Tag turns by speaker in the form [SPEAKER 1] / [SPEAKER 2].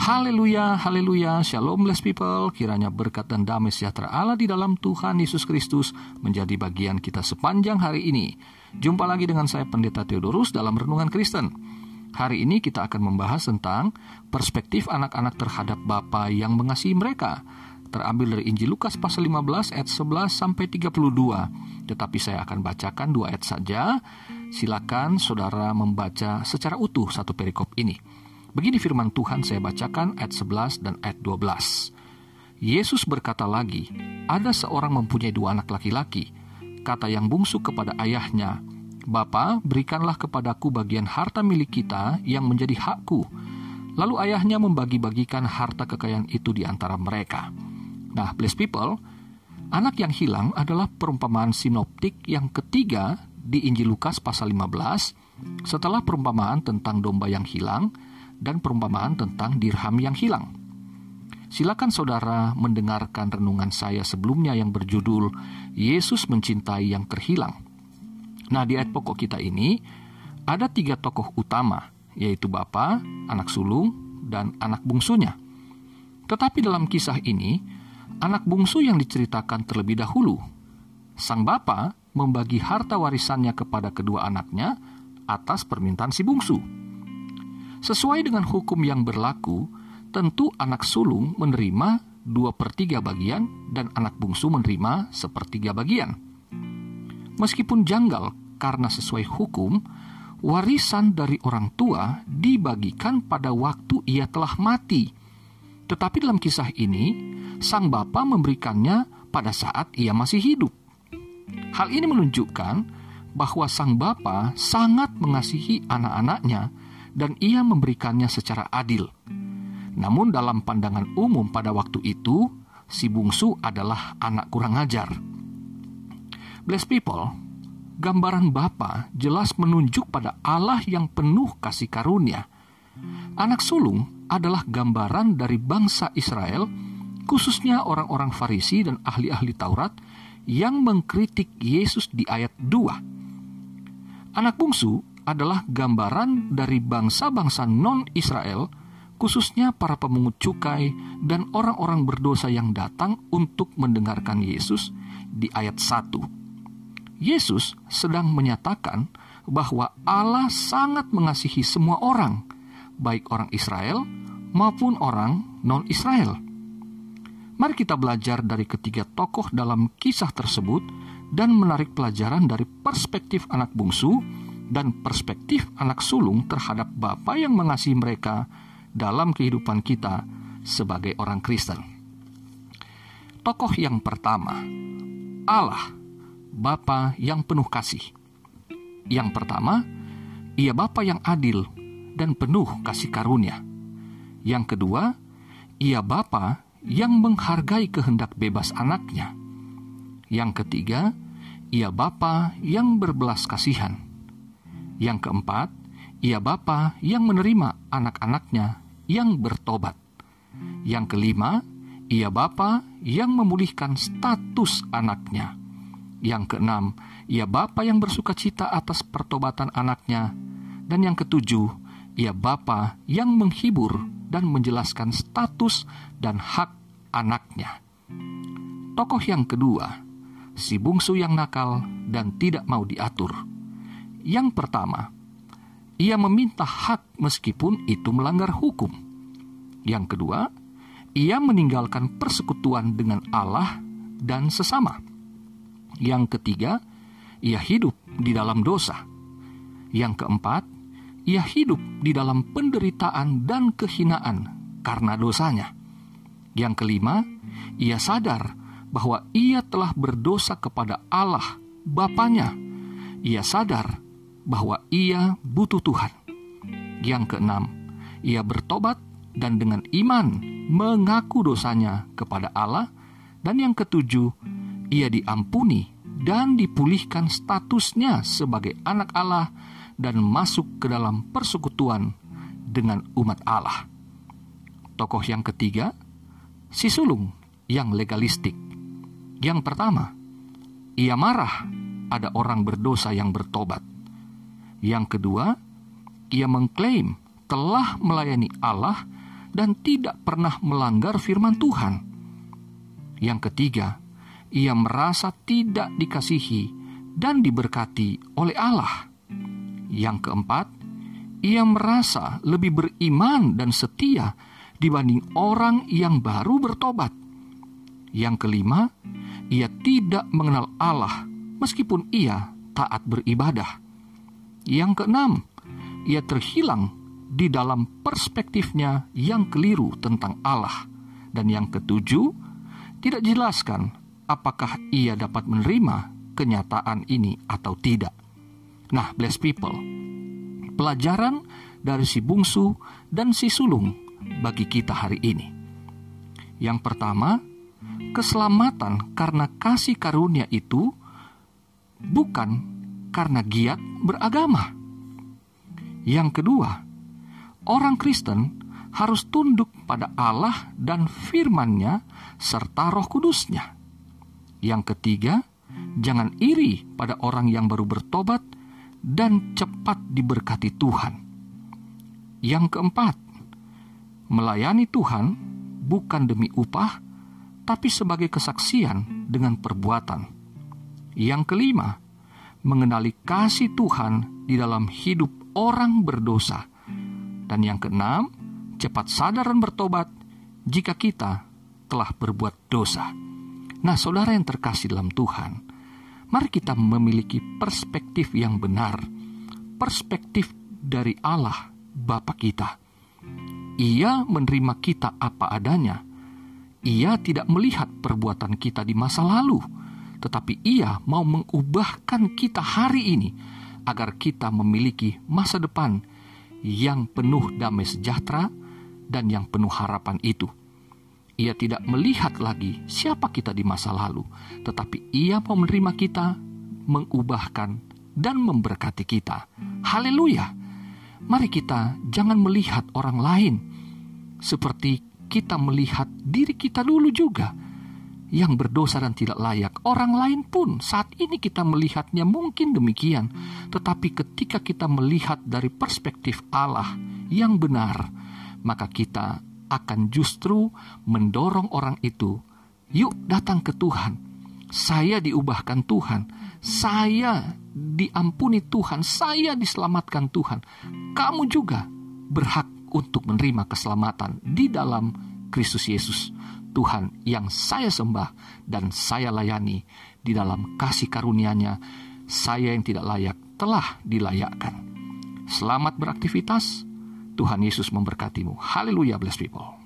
[SPEAKER 1] Haleluya, haleluya, shalom blessed people. Kiranya berkat dan damai sejahtera Allah di dalam Tuhan Yesus Kristus menjadi bagian kita sepanjang hari ini. Jumpa lagi dengan saya Pendeta Theodorus dalam Renungan Kristen. Hari ini kita akan membahas tentang perspektif anak-anak terhadap Bapa yang mengasihi mereka. Terambil dari Injil Lukas pasal 15 ayat 11 sampai 32. Tetapi saya akan bacakan dua ayat saja. Silakan saudara membaca secara utuh satu perikop ini. Begini firman Tuhan saya bacakan ayat 11 dan ayat 12. Yesus berkata lagi, ada seorang mempunyai dua anak laki-laki. Kata yang bungsu kepada ayahnya, Bapa, berikanlah kepadaku bagian harta milik kita yang menjadi hakku. Lalu ayahnya membagi-bagikan harta kekayaan itu di antara mereka. Nah, blessed people, anak yang hilang adalah perumpamaan sinoptik yang ketiga di Injil Lukas pasal 15 setelah perumpamaan tentang domba yang hilang dan perumpamaan tentang dirham yang hilang. Silakan saudara mendengarkan renungan saya sebelumnya yang berjudul Yesus mencintai yang terhilang. Nah, di ayat pokok kita ini ada tiga tokoh utama, yaitu Bapa, anak sulung, dan anak bungsunya. Tetapi dalam kisah ini, anak bungsu yang diceritakan terlebih dahulu. Sang bapa membagi harta warisannya kepada kedua anaknya atas permintaan si bungsu. Sesuai dengan hukum yang berlaku, tentu anak sulung menerima dua per tiga bagian dan anak bungsu menerima sepertiga bagian. Meskipun janggal karena sesuai hukum, warisan dari orang tua dibagikan pada waktu ia telah mati. Tetapi dalam kisah ini, sang bapa memberikannya pada saat ia masih hidup. Hal ini menunjukkan bahwa sang bapa sangat mengasihi anak-anaknya dan ia memberikannya secara adil. Namun dalam pandangan umum pada waktu itu, si bungsu adalah anak kurang ajar. Bless people, gambaran Bapa jelas menunjuk pada Allah yang penuh kasih karunia. Anak sulung adalah gambaran dari bangsa Israel, khususnya orang-orang Farisi dan ahli-ahli Taurat yang mengkritik Yesus di ayat 2. Anak bungsu adalah gambaran dari bangsa-bangsa non-Israel, khususnya para pemungut cukai dan orang-orang berdosa yang datang untuk mendengarkan Yesus di ayat 1. Yesus sedang menyatakan bahwa Allah sangat mengasihi semua orang, baik orang Israel maupun orang non-Israel. Mari kita belajar dari ketiga tokoh dalam kisah tersebut dan menarik pelajaran dari perspektif anak bungsu dan perspektif anak sulung terhadap Bapa yang mengasihi mereka dalam kehidupan kita sebagai orang Kristen. Tokoh yang pertama, Allah, Bapa yang penuh kasih. Yang pertama, ia Bapa yang adil dan penuh kasih karunia. Yang kedua, ia Bapa yang menghargai kehendak bebas anaknya. Yang ketiga, ia Bapa yang berbelas kasihan. Yang keempat, ia Bapa yang menerima anak-anaknya yang bertobat. Yang kelima, ia Bapa yang memulihkan status anaknya. Yang keenam, ia Bapa yang bersuka cita atas pertobatan anaknya. Dan yang ketujuh, ia Bapa yang menghibur dan menjelaskan status dan hak anaknya. Tokoh yang kedua, si bungsu yang nakal dan tidak mau diatur yang pertama, ia meminta hak meskipun itu melanggar hukum. Yang kedua, ia meninggalkan persekutuan dengan Allah dan sesama. Yang ketiga, ia hidup di dalam dosa. Yang keempat, ia hidup di dalam penderitaan dan kehinaan karena dosanya. Yang kelima, ia sadar bahwa ia telah berdosa kepada Allah, Bapaknya. Ia sadar bahwa ia butuh Tuhan. Yang keenam, ia bertobat dan dengan iman mengaku dosanya kepada Allah. Dan yang ketujuh, ia diampuni dan dipulihkan statusnya sebagai anak Allah dan masuk ke dalam persekutuan dengan umat Allah. Tokoh yang ketiga, si sulung yang legalistik. Yang pertama, ia marah ada orang berdosa yang bertobat. Yang kedua, ia mengklaim telah melayani Allah dan tidak pernah melanggar firman Tuhan. Yang ketiga, ia merasa tidak dikasihi dan diberkati oleh Allah. Yang keempat, ia merasa lebih beriman dan setia dibanding orang yang baru bertobat. Yang kelima, ia tidak mengenal Allah meskipun ia taat beribadah. Yang keenam, ia terhilang di dalam perspektifnya yang keliru tentang Allah. Dan yang ketujuh, tidak jelaskan apakah ia dapat menerima kenyataan ini atau tidak. Nah, bless people, pelajaran dari si bungsu dan si sulung bagi kita hari ini. Yang pertama, keselamatan karena kasih karunia itu bukan karena giat beragama. Yang kedua, orang Kristen harus tunduk pada Allah dan firman-Nya serta Roh Kudusnya. Yang ketiga, jangan iri pada orang yang baru bertobat dan cepat diberkati Tuhan. Yang keempat, melayani Tuhan bukan demi upah, tapi sebagai kesaksian dengan perbuatan. Yang kelima, mengenali kasih Tuhan di dalam hidup orang berdosa dan yang keenam, cepat sadar dan bertobat jika kita telah berbuat dosa. Nah, saudara yang terkasih dalam Tuhan, mari kita memiliki perspektif yang benar, perspektif dari Allah Bapa kita. Ia menerima kita apa adanya. Ia tidak melihat perbuatan kita di masa lalu, tetapi ia mau mengubahkan kita hari ini agar kita memiliki masa depan yang penuh damai sejahtera dan yang penuh harapan itu. Ia tidak melihat lagi siapa kita di masa lalu, tetapi ia mau menerima kita, mengubahkan, dan memberkati kita. Haleluya! Mari kita jangan melihat orang lain seperti kita melihat diri kita dulu juga yang berdosa dan tidak layak. Orang lain pun saat ini kita melihatnya mungkin demikian, tetapi ketika kita melihat dari perspektif Allah yang benar, maka kita akan justru mendorong orang itu, "Yuk datang ke Tuhan. Saya diubahkan Tuhan. Saya diampuni Tuhan. Saya diselamatkan Tuhan. Kamu juga berhak untuk menerima keselamatan di dalam Kristus Yesus." Tuhan yang saya sembah dan saya layani di dalam kasih karunia-Nya, saya yang tidak layak telah dilayakkan. Selamat beraktivitas. Tuhan Yesus memberkatimu. Haleluya, bless people.